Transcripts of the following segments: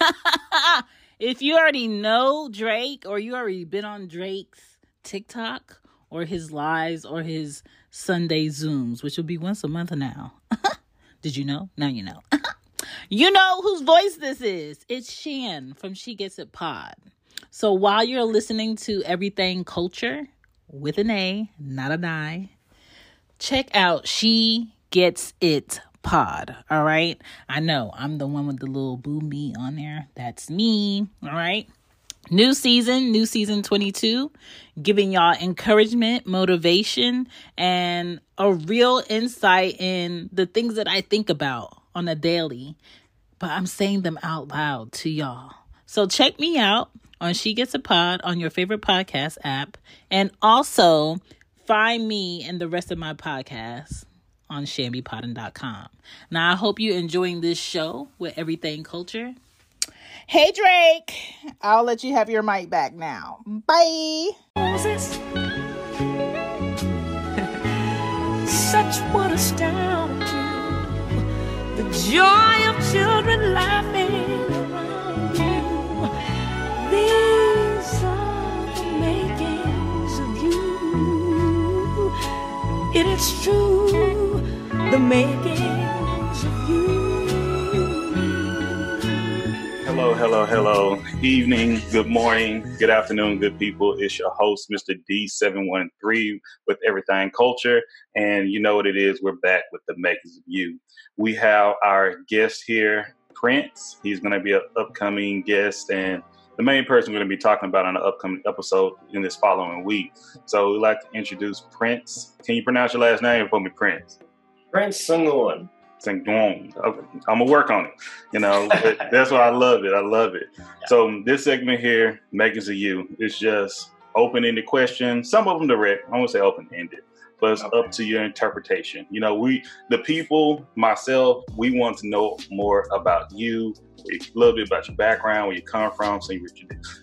if you already know Drake or you already been on Drake's TikTok or his lives or his Sunday Zooms, which will be once a month now. Did you know? Now you know. you know whose voice this is. It's Shan from She Gets It Pod. So while you're listening to Everything Culture with an A, not an I, check out She Gets It Pod. All right. I know I'm the one with the little boom me on there. That's me. All right. New season, new season 22, giving y'all encouragement, motivation, and a real insight in the things that I think about on a daily, but I'm saying them out loud to y'all. So check me out on She Gets It Pod on your favorite podcast app, and also find me and the rest of my podcasts on shambypodden.com. Now, I hope you're enjoying this show with Everything Culture. Hey, Drake, I'll let you have your mic back now. Bye. Such would astound you. The joy of children laughing around you. These are the makings of you. It is true, the makings of you. Hello, hello, hello. Evening, good morning, good afternoon, good people. It's your host, Mr. D713 with Everything Culture. And you know what it is, we're back with the makers of you. We have our guest here, Prince. He's going to be an upcoming guest and the main person we're going to be talking about on the upcoming episode in this following week. So we'd like to introduce Prince. Can you pronounce your last name for me, Prince? Prince Sungun. Saying, "Boom, I'm gonna work on it." You know, that's why I love it. I love it. So this segment here, "Makers of You," is just open-ended questions. Some of them direct. I won't say open-ended, but it's up to your interpretation. You know, we, the people, myself, we want to know more about you, a little bit about your background, where you come from, so you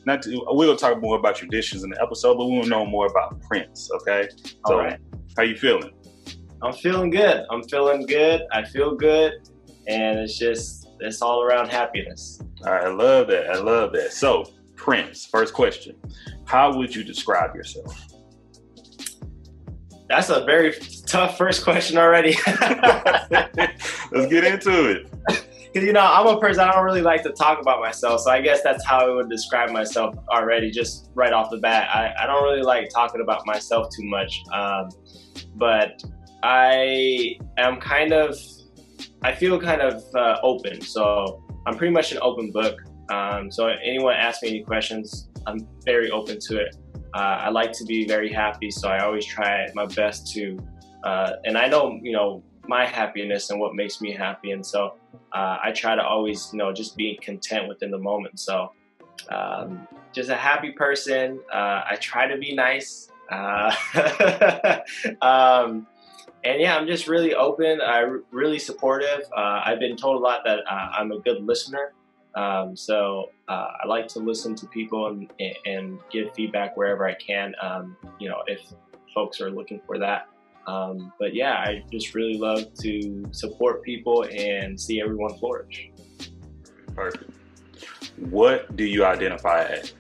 not to. We're gonna talk more about traditions in the episode, but we want to know more about Prince. Okay, so All right. how you feeling? I'm feeling good. I'm feeling good. I feel good. And it's just, it's all around happiness. I love that. I love that. So, Prince, first question. How would you describe yourself? That's a very tough first question already. Let's get into it. Because, you know, I'm a person, I don't really like to talk about myself. So I guess that's how I would describe myself already, just right off the bat. I, I don't really like talking about myself too much. Um, but I am kind of, I feel kind of uh, open. So I'm pretty much an open book. Um, so anyone asks me any questions, I'm very open to it. Uh, I like to be very happy, so I always try my best to, uh, and I know, you know, my happiness and what makes me happy. And so uh, I try to always, you know, just be content within the moment. So um, just a happy person. Uh, I try to be nice. Uh, um, and yeah, I'm just really open. I'm really supportive. Uh, I've been told a lot that uh, I'm a good listener. Um, so uh, I like to listen to people and, and give feedback wherever I can. Um, you know, if folks are looking for that. Um, but yeah, I just really love to support people and see everyone flourish. Perfect. What do you identify as?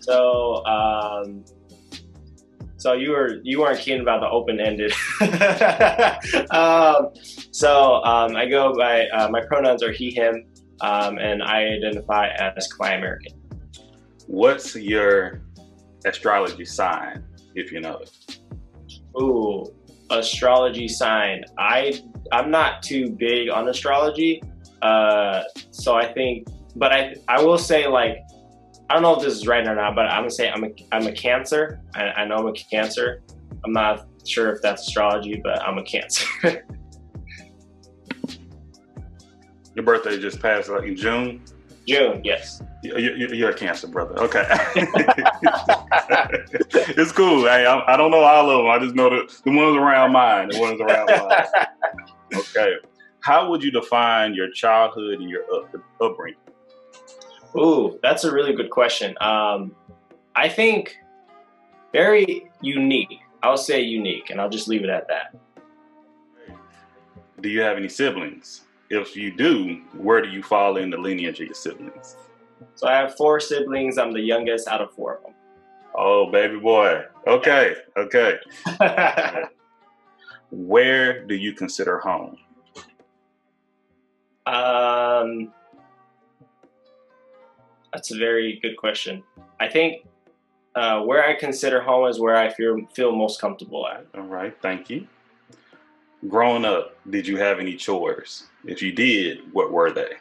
So, um, so you were you weren't keen about the open ended. um, so um, I go by uh, my pronouns are he him, um, and I identify as Khmer American. What's your astrology sign, if you know it? Ooh, astrology sign. I I'm not too big on astrology, uh, so I think, but I I will say like I don't know if this is right or not, but I'm gonna say I'm a I'm a Cancer. I, I know I'm a Cancer. I'm not sure if that's astrology, but I'm a Cancer. Your birthday just passed, like in June. June, yes. You- You're a Cancer, brother. Okay. it's cool. Hey, I, I don't know all of them. I just know the, the ones around mine. The ones around mine. Okay. How would you define your childhood and your up, upbringing? Ooh, that's a really good question. Um, I think very unique. I'll say unique, and I'll just leave it at that. Do you have any siblings? if you do, where do you fall in the lineage of your siblings? So I have four siblings. I'm the youngest out of four of them. Oh, baby boy. Okay, okay. Where do you consider home? um, that's a very good question. I think uh, where I consider home is where I feel feel most comfortable at. All right, thank you. Growing up, did you have any chores? If you did, what were they?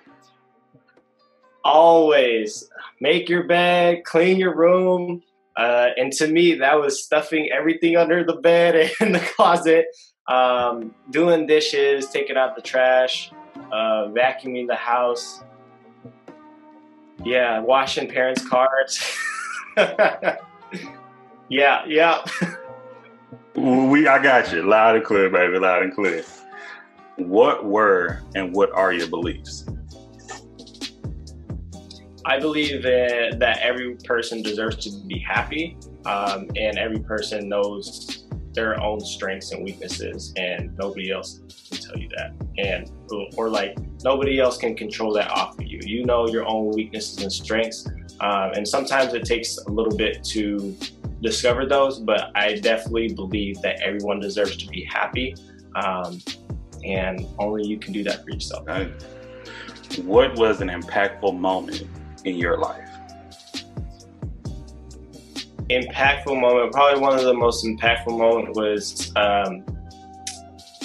Always make your bed, clean your room. Uh, and to me, that was stuffing everything under the bed and the closet, um, doing dishes, taking out the trash, uh, vacuuming the house. Yeah, washing parents' cars. yeah, yeah. We, I got you, loud and clear, baby, loud and clear. What were and what are your beliefs? I believe that, that every person deserves to be happy, um, and every person knows their own strengths and weaknesses, and nobody else can tell you that. And or like nobody else can control that off of you. You know your own weaknesses and strengths, um, and sometimes it takes a little bit to discover those. But I definitely believe that everyone deserves to be happy, um, and only you can do that for yourself. Right? What was an impactful moment in your life? Impactful moment, probably one of the most impactful moment was um,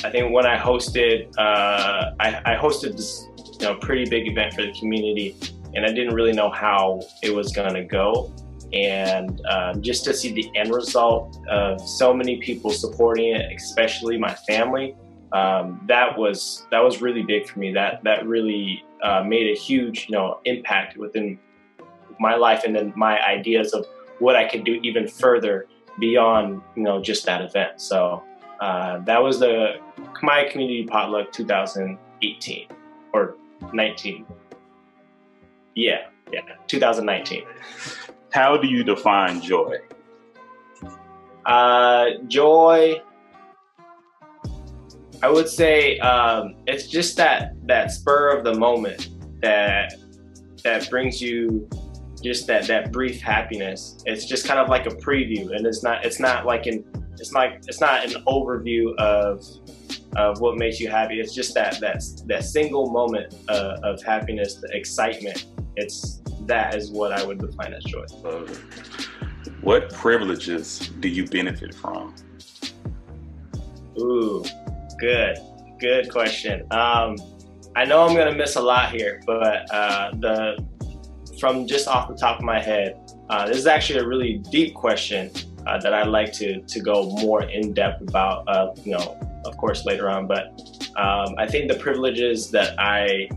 I think when I hosted uh, I, I hosted this you know pretty big event for the community, and I didn't really know how it was going to go. And um, just to see the end result of so many people supporting it, especially my family, um, that was that was really big for me. That that really uh, made a huge you know impact within my life and then my ideas of what I could do even further beyond you know just that event. So uh, that was the my community potluck 2018 or 19. Yeah, yeah, 2019. How do you define joy? Uh, joy. I would say um, it's just that that spur of the moment that that brings you just that that brief happiness. It's just kind of like a preview, and it's not it's not like an it's like it's not an overview of of what makes you happy. It's just that that that single moment uh, of happiness, the excitement. It's that is what I would define as joy. What privileges do you benefit from? Ooh, good, good question. Um, I know I'm gonna miss a lot here, but uh, the from just off the top of my head, uh, this is actually a really deep question uh, that I'd like to to go more in depth about. Uh, you know, of course, later on. But um, I think the privileges that I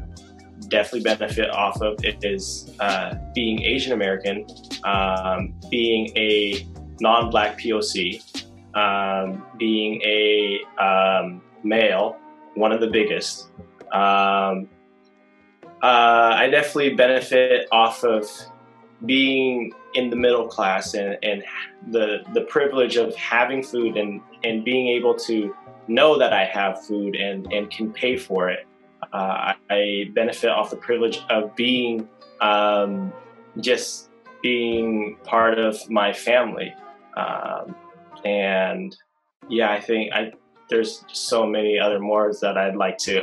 definitely benefit off of is uh, being Asian American, um, being a non-black POC, um, being a um, male, one of the biggest. Um, uh, I definitely benefit off of being in the middle class and, and the the privilege of having food and, and being able to know that I have food and, and can pay for it. Uh, I benefit off the privilege of being um, just being part of my family. Um, and yeah, I think I there's so many other more that I'd like to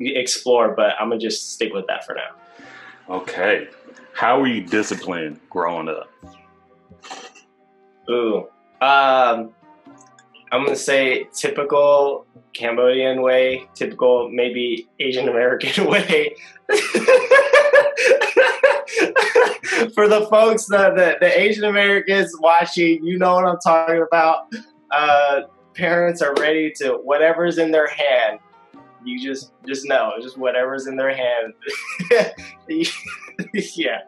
explore, but I'm gonna just stick with that for now. Okay. How were you disciplined growing up? Ooh, um, I'm gonna say typical Cambodian way, typical maybe Asian American way. For the folks, the, the, the Asian Americans watching, you know what I'm talking about. Uh, parents are ready to whatever's in their hand. You just just know, just whatever's in their hand. yeah.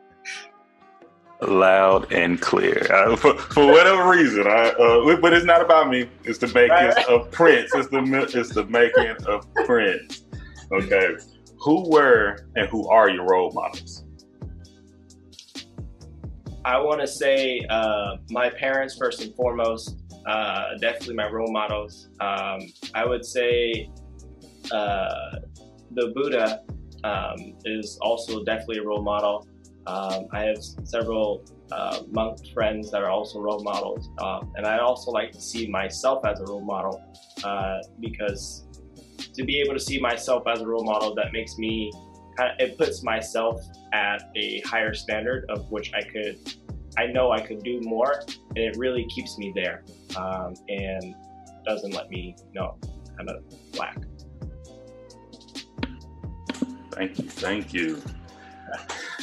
Loud and clear. Uh, for, for whatever reason, I, uh, but it's not about me. It's the making Right. of Prince. It's the it's the making of Prince. Okay. Who were and who are your role models? I want to say uh, my parents first and foremost, uh, definitely my role models. Um, I would say uh, the Buddha um, is also definitely a role model. Um, I have several uh, monk friends that are also role models, um, and I also like to see myself as a role model uh, because to be able to see myself as a role model that makes me it puts myself at a higher standard of which I could I know I could do more, and it really keeps me there um, and doesn't let me you know kind of slack. Thank you, thank you.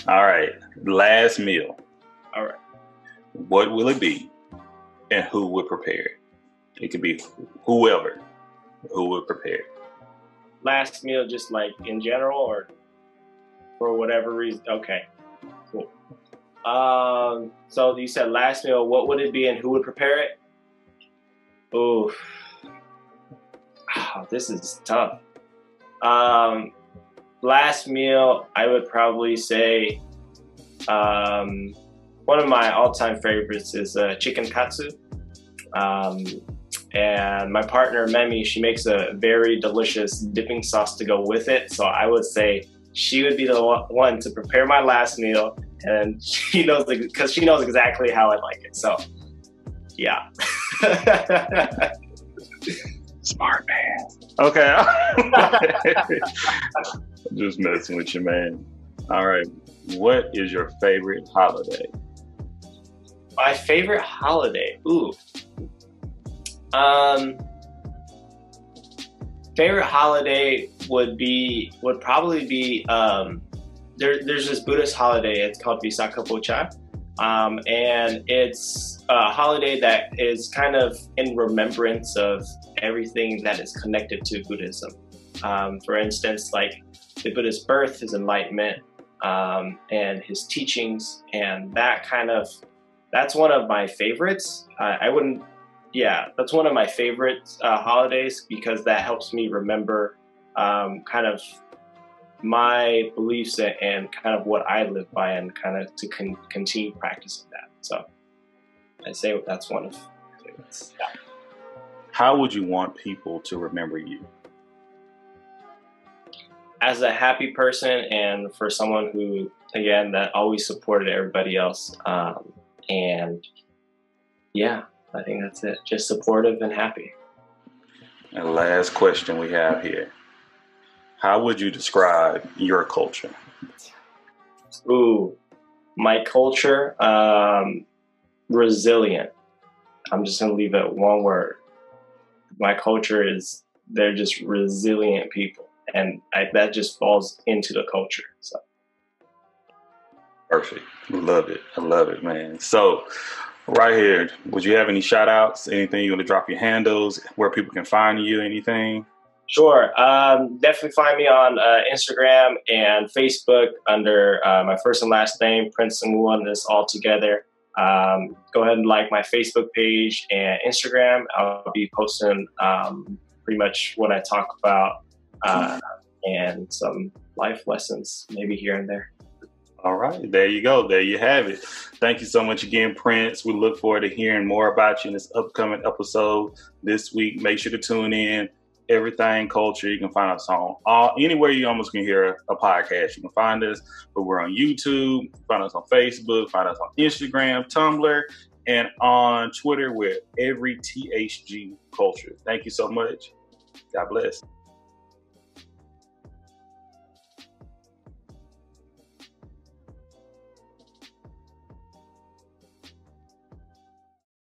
All right, last meal. All right. What will it be, and who would prepare it? It could be whoever who would prepare it. Last meal, just like in general, or for whatever reason. Okay, cool. Um, so you said last meal. What would it be, and who would prepare it? Oh, this is tough. Um, last meal, I would probably say um, one of my all-time favorites is uh, chicken katsu. Um, and my partner Memi, she makes a very delicious dipping sauce to go with it. So I would say she would be the one to prepare my last meal, and she knows because she knows exactly how I like it. So, yeah. Smart man. Okay. Just messing with you, man. All right. What is your favorite holiday? My favorite holiday. Ooh. Um favorite holiday would be would probably be um there, there's this Buddhist holiday. It's called Visakha Pocha. Um, and it's a holiday that is kind of in remembrance of everything that is connected to Buddhism. Um, for instance, like the Buddha's birth, his enlightenment, um, and his teachings, and that kind of that's one of my favorites. Uh, I wouldn't, yeah, that's one of my favorite uh, holidays because that helps me remember um, kind of my beliefs and kind of what I live by, and kind of to con- continue practicing that. So I say that's one of favorites. Yeah. How would you want people to remember you? as a happy person and for someone who again that always supported everybody else um, and yeah i think that's it just supportive and happy and last question we have here how would you describe your culture ooh my culture um, resilient i'm just going to leave it one word my culture is they're just resilient people and I, that just falls into the culture. So perfect, love it. I love it, man. So right here, would you have any shout outs? Anything you want to drop your handles? Where people can find you? Anything? Sure. Um, definitely find me on uh, Instagram and Facebook under uh, my first and last name, Prince Samuan, this all together. Um, go ahead and like my Facebook page and Instagram. I'll be posting um, pretty much what I talk about uh, and some life lessons, maybe here and there. All right, there you go. There you have it. Thank you so much again, Prince. We look forward to hearing more about you in this upcoming episode this week. Make sure to tune in. Everything culture. You can find us on all anywhere you almost can hear a podcast. You can find us, but we're on YouTube. Find us on Facebook. Find us on Instagram, Tumblr, and on Twitter with every THG culture. Thank you so much. God bless.